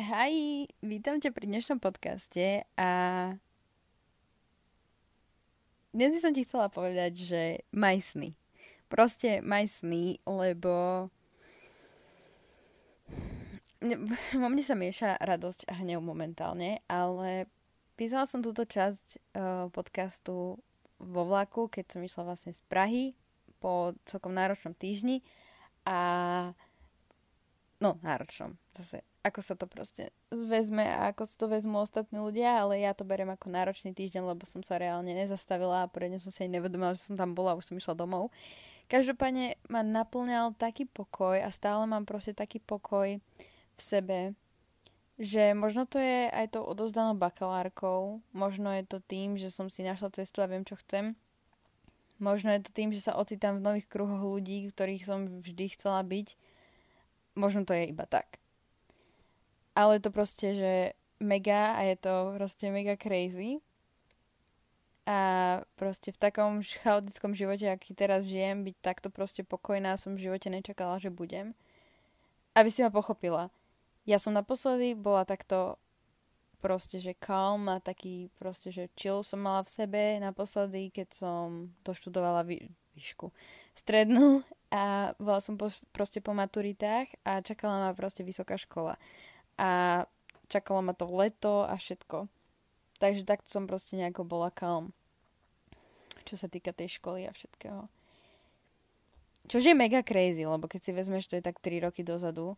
Hej, vítam ťa pri dnešnom podcaste a dnes by som ti chcela povedať, že maj sny. Proste maj sny, lebo vo mne sa mieša radosť a hnev momentálne, ale písala som túto časť uh, podcastu vo vlaku, keď som išla vlastne z Prahy po celkom náročnom týždni a no náročnom, zase ako sa to proste vezme a ako to vezmú ostatní ľudia, ale ja to beriem ako náročný týždeň, lebo som sa reálne nezastavila a poriadne som sa aj nevedomila, že som tam bola už som išla domov. Každopádne ma naplňal taký pokoj a stále mám proste taký pokoj v sebe, že možno to je aj to odozdanou bakalárkou, možno je to tým, že som si našla cestu a viem, čo chcem. Možno je to tým, že sa ocitám v nových kruhoch ľudí, ktorých som vždy chcela byť. Možno to je iba tak ale to proste, že mega a je to proste mega crazy. A proste v takom chaotickom živote, aký teraz žijem, byť takto proste pokojná som v živote nečakala, že budem. Aby si ma pochopila. Ja som naposledy bola takto proste, že calm a taký proste, že chill som mala v sebe naposledy, keď som doštudovala vý, výšku strednú a bola som po, proste po maturitách a čakala ma proste vysoká škola a čakalo ma to leto a všetko. Takže takto som proste nejako bola calm. Čo sa týka tej školy a všetkého. Čož je mega crazy, lebo keď si vezmeš, to je tak 3 roky dozadu.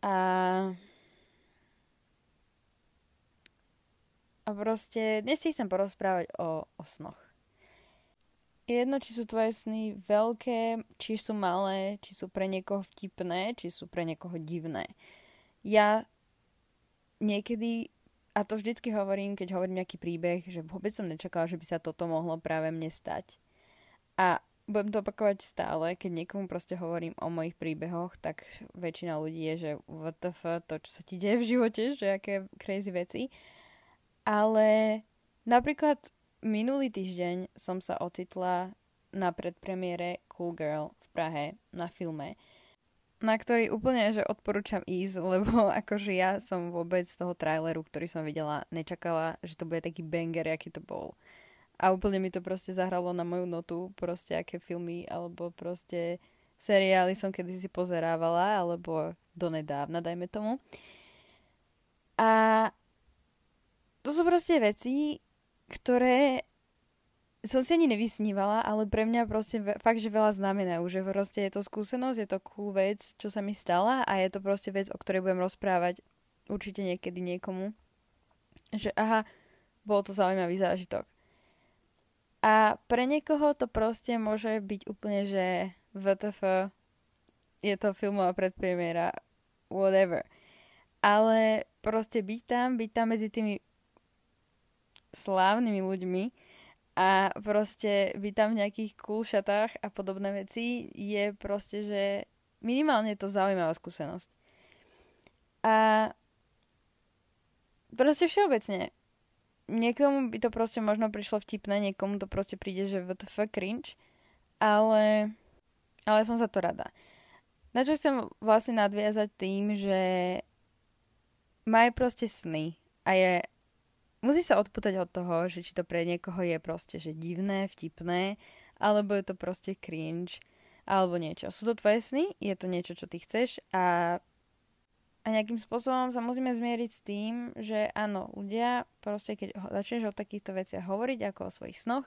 A... A proste dnes si chcem porozprávať o, o snoch. Je jedno, či sú tvoje sny veľké, či sú malé, či sú pre niekoho vtipné, či sú pre niekoho divné ja niekedy, a to vždycky hovorím, keď hovorím nejaký príbeh, že vôbec som nečakala, že by sa toto mohlo práve mne stať. A budem to opakovať stále, keď niekomu proste hovorím o mojich príbehoch, tak väčšina ľudí je, že WTF, to, čo sa ti deje v živote, že aké crazy veci. Ale napríklad minulý týždeň som sa ocitla na predpremiére Cool Girl v Prahe na filme na ktorý úplne že odporúčam ísť, lebo akože ja som vôbec z toho traileru, ktorý som videla, nečakala, že to bude taký banger, aký to bol. A úplne mi to proste zahralo na moju notu, proste aké filmy, alebo proste seriály som kedysi pozerávala, alebo donedávna, dajme tomu. A to sú proste veci, ktoré som si ani nevysnívala, ale pre mňa proste fakt, že veľa znamenajú, že proste je to skúsenosť, je to cool vec, čo sa mi stala a je to proste vec, o ktorej budem rozprávať určite niekedy niekomu. Že aha, bol to zaujímavý zážitok. A pre niekoho to proste môže byť úplne, že VTF je to filmová predpremiera, whatever. Ale proste byť tam, byť tam medzi tými slávnymi ľuďmi, a proste byť tam v nejakých cool šatách a podobné veci je proste, že minimálne je to zaujímavá skúsenosť. A proste všeobecne. Niekomu by to proste možno prišlo vtipné, niekomu to proste príde, že WTF cringe, ale, ale som za to rada. Na čo chcem vlastne nadviazať tým, že maj proste sny a je musí sa odputať od toho, že či to pre niekoho je proste, že divné, vtipné, alebo je to proste cringe, alebo niečo. Sú to tvoje sny? Je to niečo, čo ty chceš a a nejakým spôsobom sa musíme zmieriť s tým, že áno, ľudia proste keď začneš o takýchto veciach hovoriť ako o svojich snoch,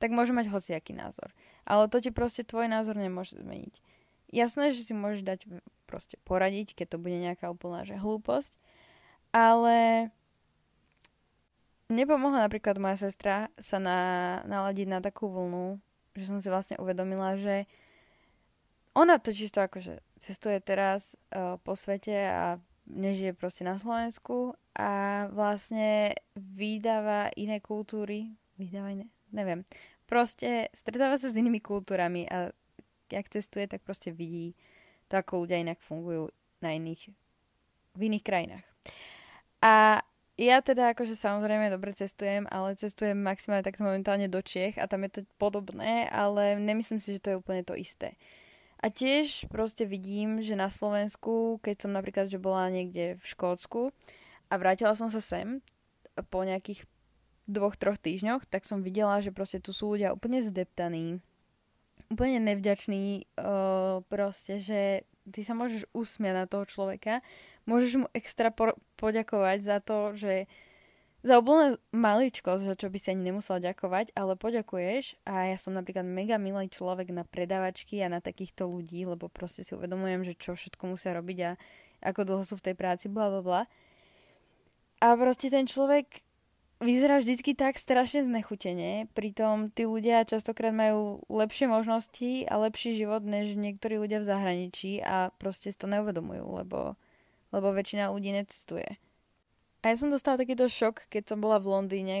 tak môžu mať hociaký názor. Ale to ti proste tvoj názor nemôže zmeniť. Jasné, že si môžeš dať proste poradiť, keď to bude nejaká úplná že hlúposť, ale nepomohla napríklad moja sestra sa na, naladiť na takú vlnu, že som si vlastne uvedomila, že ona to akože cestuje teraz uh, po svete a nežije proste na Slovensku a vlastne vydáva iné kultúry, vydáva iné, neviem, proste stretáva sa s inými kultúrami a jak cestuje, tak proste vidí to, ako ľudia inak fungujú na iných, v iných krajinách. A ja teda akože samozrejme dobre cestujem, ale cestujem maximálne takto momentálne do Čiech a tam je to podobné, ale nemyslím si, že to je úplne to isté. A tiež proste vidím, že na Slovensku, keď som napríklad, že bola niekde v Škótsku a vrátila som sa sem po nejakých dvoch, troch týždňoch, tak som videla, že proste tu sú ľudia úplne zdeptaní, úplne nevďační, uh, proste, že ty sa môžeš usmiať na toho človeka, môžeš mu extra po- poďakovať za to, že za úplne maličkosť, za čo by si ani nemusela ďakovať, ale poďakuješ a ja som napríklad mega milý človek na predávačky a na takýchto ľudí, lebo proste si uvedomujem, že čo všetko musia robiť a ako dlho sú v tej práci, bla bla bla. A proste ten človek vyzerá vždycky tak strašne znechutene, pritom tí ľudia častokrát majú lepšie možnosti a lepší život než niektorí ľudia v zahraničí a proste si to neuvedomujú, lebo, lebo väčšina ľudí necestuje. A ja som dostala takýto šok, keď som bola v Londýne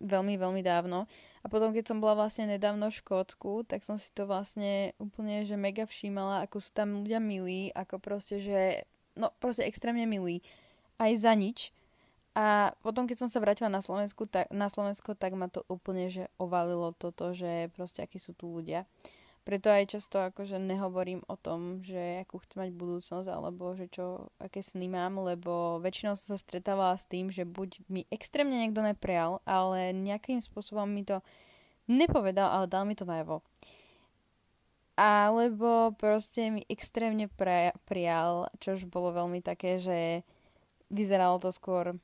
veľmi, veľmi dávno. A potom, keď som bola vlastne nedávno v Škótsku, tak som si to vlastne úplne, že mega všímala, ako sú tam ľudia milí, ako proste, že, no proste extrémne milí. Aj za nič. A potom, keď som sa vrátila na, Slovensku, tak, na Slovensko, tak ma to úplne, že ovalilo toto, že proste akí sú tu ľudia. Preto aj často akože nehovorím o tom, že akú chcem mať budúcnosť alebo že čo, aké sny mám, lebo väčšinou som sa stretávala s tým, že buď mi extrémne niekto neprejal, ale nejakým spôsobom mi to nepovedal, ale dal mi to najavo. Alebo proste mi extrémne pre, prijal, čož bolo veľmi také, že vyzeralo to skôr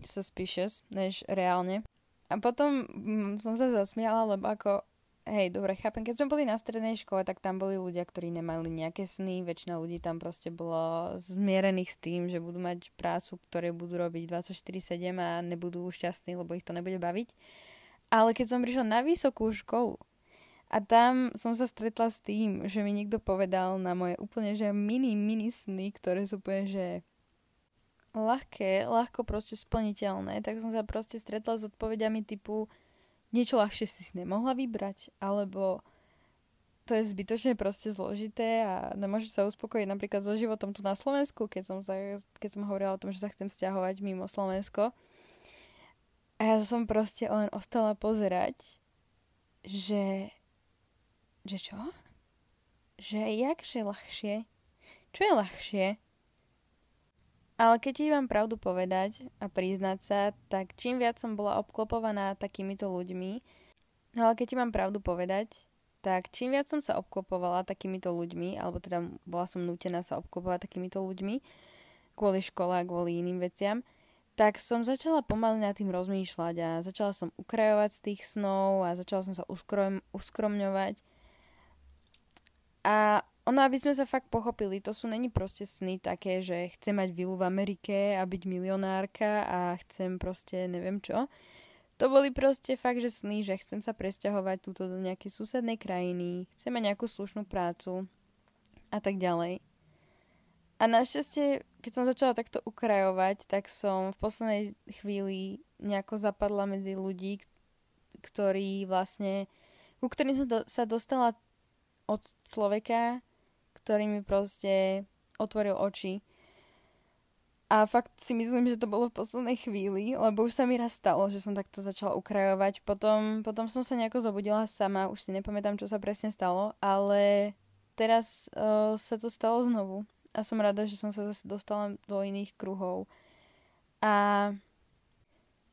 suspicious, než reálne. A potom mm, som sa zasmiala, lebo ako hej, dobre, chápem, keď sme boli na strednej škole, tak tam boli ľudia, ktorí nemali nejaké sny, väčšina ľudí tam proste bolo zmierených s tým, že budú mať prácu, ktoré budú robiť 24-7 a nebudú šťastní, lebo ich to nebude baviť. Ale keď som prišla na vysokú školu a tam som sa stretla s tým, že mi niekto povedal na moje úplne, že mini, mini sny, ktoré sú úplne, že ľahké, ľahko proste splniteľné, tak som sa proste stretla s odpovediami typu niečo ľahšie si si nemohla vybrať, alebo to je zbytočne proste zložité a nemôžeš sa uspokojiť napríklad so životom tu na Slovensku, keď som, sa, keď som hovorila o tom, že sa chcem stiahovať mimo Slovensko. A ja som proste len ostala pozerať, že... Že čo? Že jakže ľahšie? Čo je ľahšie? Ale keď ti mám pravdu povedať a priznať sa, tak čím viac som bola obklopovaná takýmito ľuďmi, ale keď ti mám pravdu povedať, tak čím viac som sa obklopovala takýmito ľuďmi, alebo teda bola som nútená sa obklopovať takýmito ľuďmi, kvôli škole a kvôli iným veciam, tak som začala pomaly nad tým rozmýšľať a začala som ukrajovať z tých snov a začala som sa uskrom, uskromňovať. A ono, aby sme sa fakt pochopili, to sú není proste sny také, že chcem mať vilu v Amerike a byť milionárka a chcem proste neviem čo. To boli proste fakt, že sny, že chcem sa presťahovať túto do nejakej susednej krajiny, chcem mať nejakú slušnú prácu a tak ďalej. A našťastie, keď som začala takto ukrajovať, tak som v poslednej chvíli nejako zapadla medzi ľudí, ktorí vlastne, ku ktorým som do, sa dostala od človeka, ktorý mi proste otvoril oči. A fakt si myslím, že to bolo v poslednej chvíli, lebo už sa mi raz stalo, že som takto začala ukrajovať. Potom, potom som sa nejako zobudila sama, už si nepamätám, čo sa presne stalo, ale teraz uh, sa to stalo znovu. A som rada, že som sa zase dostala do iných kruhov. A,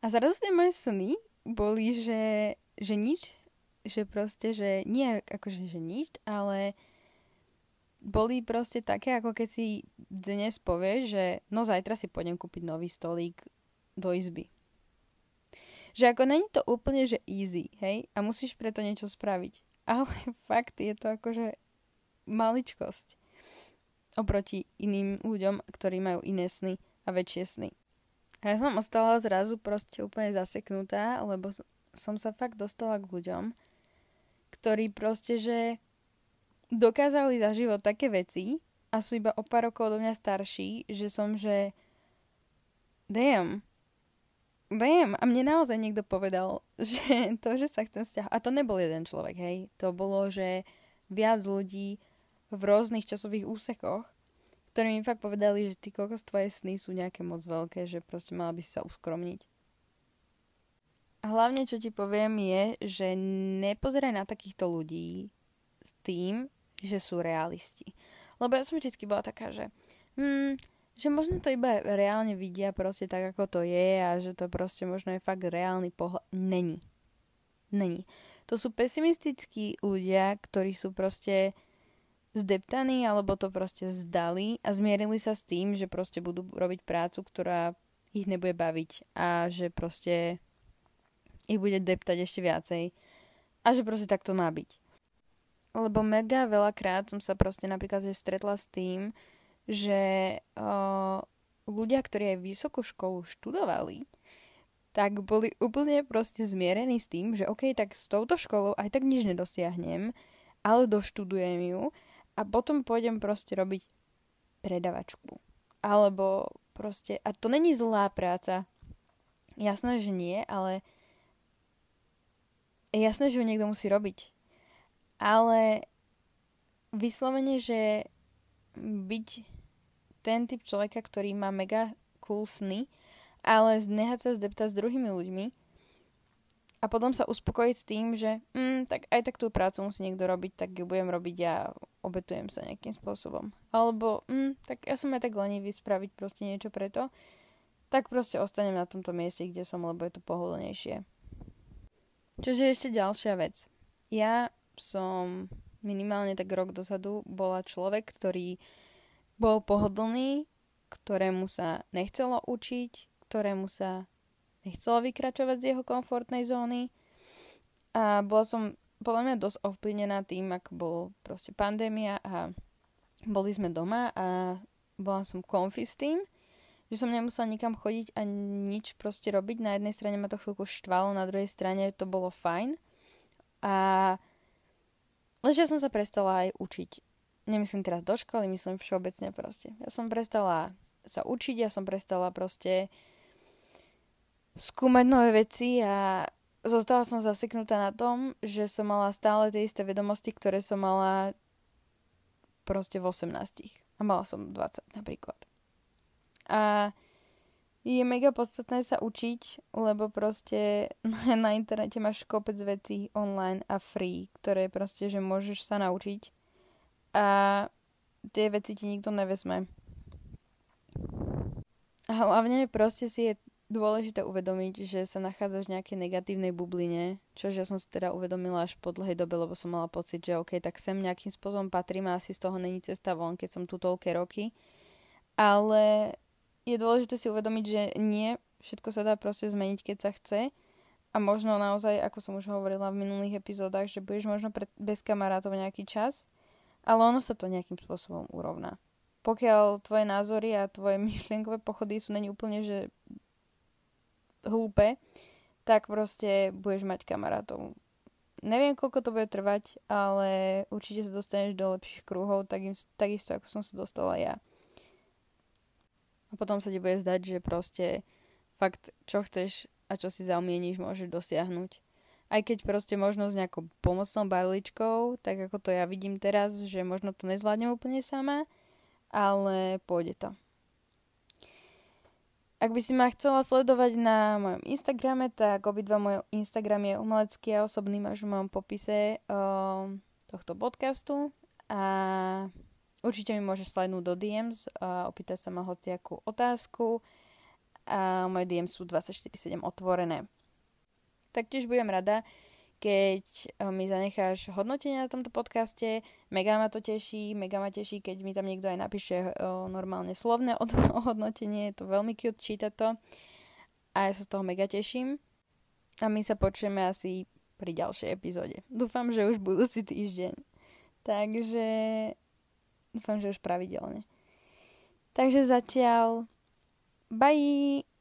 a tie moje sny boli, že, že nič, že proste, že nie akože, že nič, ale boli proste také, ako keď si dnes povieš, že no zajtra si pôjdem kúpiť nový stolík do izby. Že ako není to úplne, že easy, hej? A musíš preto niečo spraviť. Ale fakt je to akože maličkosť oproti iným ľuďom, ktorí majú iné sny a väčšie sny. A ja som ostala zrazu proste úplne zaseknutá, lebo som sa fakt dostala k ľuďom, ktorí proste, že dokázali za život také veci a sú iba o pár rokov do mňa starší, že som, že damn, damn. A mne naozaj niekto povedal, že to, že sa chcem stiahovať, a to nebol jeden človek, hej, to bolo, že viac ľudí v rôznych časových úsekoch, ktorí mi fakt povedali, že ty kokos tvoje sny sú nejaké moc veľké, že proste mala by si sa uskromniť. Hlavne, čo ti poviem, je, že nepozeraj na takýchto ľudí s tým, že sú realisti. Lebo ja som vždy bola taká, že, hmm, že možno to iba reálne vidia proste tak, ako to je a že to proste možno je fakt reálny pohľad. Není. Není. To sú pesimistickí ľudia, ktorí sú proste zdeptaní alebo to proste zdali a zmierili sa s tým, že proste budú robiť prácu, ktorá ich nebude baviť a že proste ich bude deptať ešte viacej a že proste tak to má byť. Lebo mega veľakrát som sa proste napríklad že stretla s tým, že uh, ľudia, ktorí aj vysokú školu študovali, tak boli úplne proste zmierení s tým, že OK, tak s touto školou aj tak nič nedosiahnem, ale doštudujem ju a potom pôjdem proste robiť predavačku. Alebo proste, a to není zlá práca. Jasné, že nie, ale jasné, že ju niekto musí robiť. Ale vyslovene, že byť ten typ človeka, ktorý má mega cool sny, ale nehať sa zdeptať s druhými ľuďmi a potom sa uspokojiť s tým, že mm, tak aj tak tú prácu musí niekto robiť, tak ju budem robiť a obetujem sa nejakým spôsobom. Alebo mm, tak ja som aj tak lenivý spraviť proste niečo preto, tak proste ostanem na tomto mieste, kde som, lebo je to pohodlnejšie. Čože ešte ďalšia vec. Ja som minimálne tak rok dozadu bola človek, ktorý bol pohodlný, ktorému sa nechcelo učiť, ktorému sa nechcelo vykračovať z jeho komfortnej zóny. A bola som podľa mňa dosť ovplyvnená tým, ako bol proste pandémia a boli sme doma a bola som konfi s tým, že som nemusela nikam chodiť a nič proste robiť. Na jednej strane ma to chvíľku štvalo, na druhej strane to bolo fajn. A lenže ja som sa prestala aj učiť. Nemyslím teraz do školy, myslím všeobecne proste. Ja som prestala sa učiť, ja som prestala proste skúmať nové veci a zostala som zaseknutá na tom, že som mala stále tie isté vedomosti, ktoré som mala proste v 18. A mala som 20 napríklad. A je mega podstatné sa učiť, lebo proste na, internete máš kopec vecí online a free, ktoré proste, že môžeš sa naučiť a tie veci ti nikto nevezme. A hlavne proste si je dôležité uvedomiť, že sa nachádzaš v nejakej negatívnej bubline, čo ja som si teda uvedomila až po dlhej dobe, lebo som mala pocit, že OK, tak sem nejakým spôsobom patrím a asi z toho není cesta von, keď som tu toľké roky. Ale je dôležité si uvedomiť, že nie, všetko sa dá proste zmeniť, keď sa chce. A možno naozaj, ako som už hovorila v minulých epizódach, že budeš možno pre, bez kamarátov nejaký čas, ale ono sa to nejakým spôsobom urovná. Pokiaľ tvoje názory a tvoje myšlienkové pochody sú není úplne, že hlúpe, tak proste budeš mať kamarátov. Neviem, koľko to bude trvať, ale určite sa dostaneš do lepších kruhov, tak takisto ako som sa dostala ja. A potom sa ti bude zdať, že proste fakt, čo chceš a čo si zaumieníš, môžeš dosiahnuť. Aj keď proste možno s nejakou pomocnou barličkou, tak ako to ja vidím teraz, že možno to nezvládnem úplne sama, ale pôjde to. Ak by si ma chcela sledovať na mojom Instagrame, tak obidva môj Instagram je umelecký a osobný, máš v mojom popise uh, tohto podcastu. A Určite mi môžeš slajnúť do DMs a opýtať sa ma hociakú otázku a moje DMs sú 24-7 otvorené. Taktiež budem rada, keď eh, mi zanecháš hodnotenie na tomto podcaste. Mega ma to teší, mega ma teší, keď mi tam niekto aj napíše eh, normálne slovné hodnotenie. Je to veľmi cute čítať to. A ja sa z toho mega teším. A my sa počujeme asi pri ďalšej epizóde. Dúfam, že už budúci týždeň. Takže Dúfam, že už pravidelne. Takže zatiaľ bye!